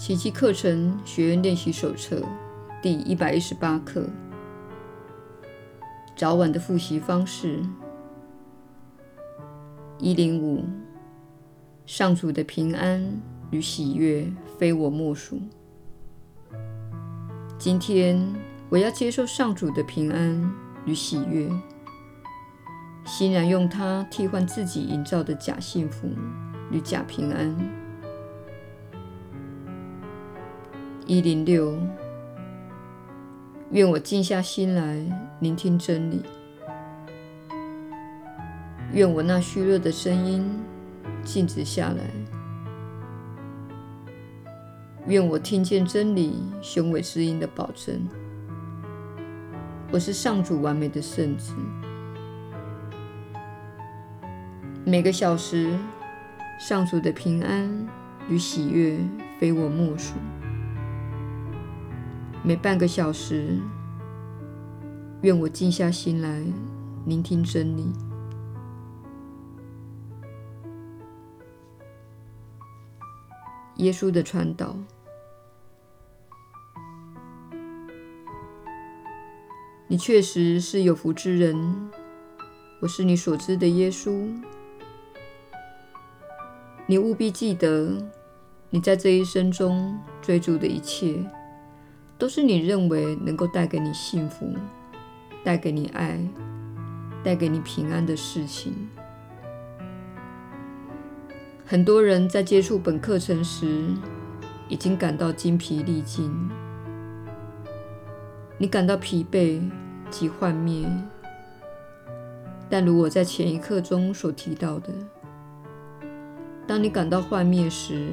奇迹课程学员练习手册第一百一十八课：早晚的复习方式。一零五，上主的平安与喜悦非我莫属。今天我要接受上主的平安与喜悦，欣然用它替换自己营造的假幸福与假平安。一零六，愿我静下心来聆听真理，愿我那虚弱的声音静止下来，愿我听见真理雄伟之音的保证。我是上主完美的圣子，每个小时，上主的平安与喜悦非我莫属。每半个小时，愿我静下心来聆听真理。耶稣的传导，你确实是有福之人。我是你所知的耶稣。你务必记得，你在这一生中追逐的一切。都是你认为能够带给你幸福、带给你爱、带给你平安的事情。很多人在接触本课程时，已经感到筋疲力尽，你感到疲惫及幻灭。但如我在前一刻中所提到的，当你感到幻灭时，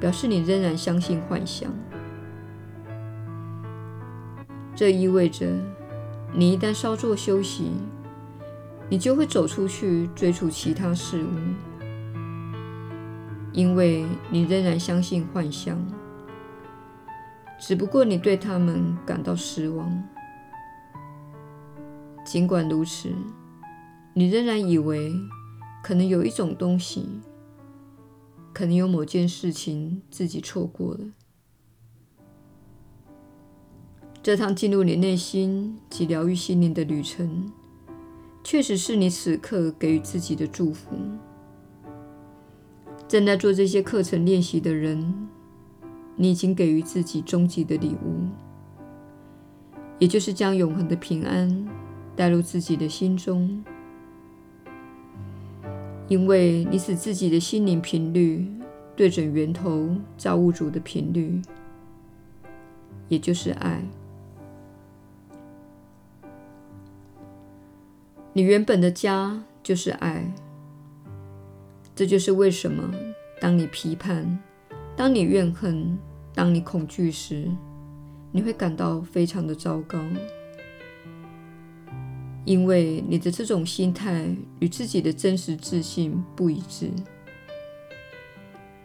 表示你仍然相信幻想。这意味着，你一旦稍作休息，你就会走出去追逐其他事物，因为你仍然相信幻象，只不过你对他们感到失望。尽管如此，你仍然以为可能有一种东西，可能有某件事情自己错过了。这趟进入你内心及疗愈心灵的旅程，确实是你此刻给予自己的祝福。正在做这些课程练习的人，你已经给予自己终极的礼物，也就是将永恒的平安带入自己的心中，因为你使自己的心灵频率对准源头造物主的频率，也就是爱。你原本的家就是爱，这就是为什么当你批判、当你怨恨、当你恐惧时，你会感到非常的糟糕，因为你的这种心态与自己的真实自信不一致。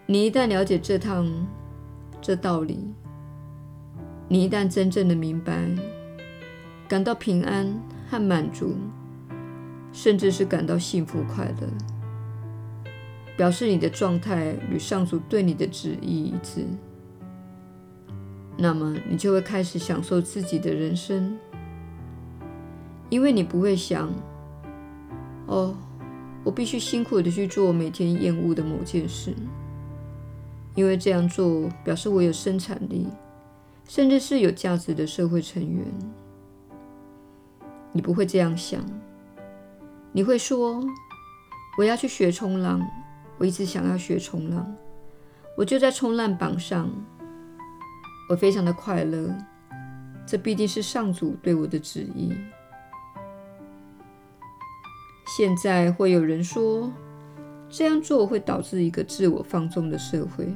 你一旦了解这趟这道理，你一旦真正的明白，感到平安和满足。甚至是感到幸福快乐，表示你的状态与上主对你的旨意一致，那么你就会开始享受自己的人生，因为你不会想：“哦，我必须辛苦的去做每天厌恶的某件事，因为这样做表示我有生产力，甚至是有价值的社会成员。”你不会这样想。你会说：“我要去学冲浪，我一直想要学冲浪，我就在冲浪榜上，我非常的快乐。这必定是上主对我的旨意。”现在会有人说，这样做会导致一个自我放纵的社会。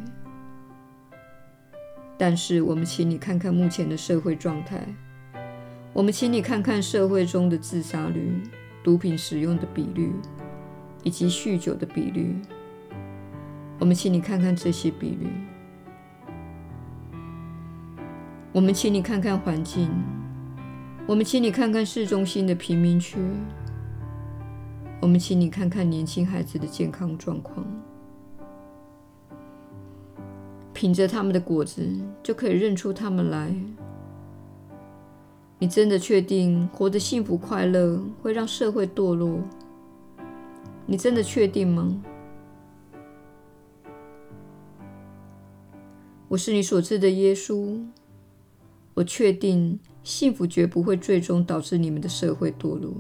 但是，我们请你看看目前的社会状态，我们请你看看社会中的自杀率。毒品使用的比率，以及酗酒的比率，我们请你看看这些比率。我们请你看看环境，我们请你看看市中心的贫民区，我们请你看看年轻孩子的健康状况。凭着他们的果子就可以认出他们来。你真的确定活得幸福快乐会让社会堕落？你真的确定吗？我是你所知的耶稣。我确定幸福绝不会最终导致你们的社会堕落。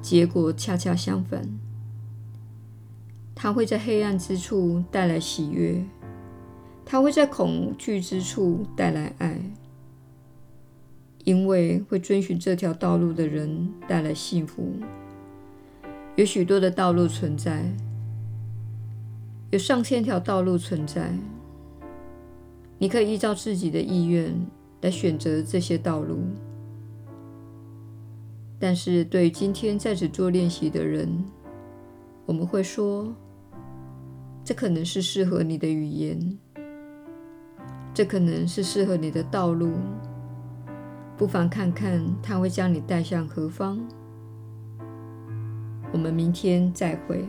结果恰恰相反，它会在黑暗之处带来喜悦，它会在恐惧之处带来爱。因为会遵循这条道路的人带来幸福。有许多的道路存在，有上千条道路存在。你可以依照自己的意愿来选择这些道路。但是对于今天在此做练习的人，我们会说，这可能是适合你的语言，这可能是适合你的道路。不妨看看他会将你带向何方。我们明天再会。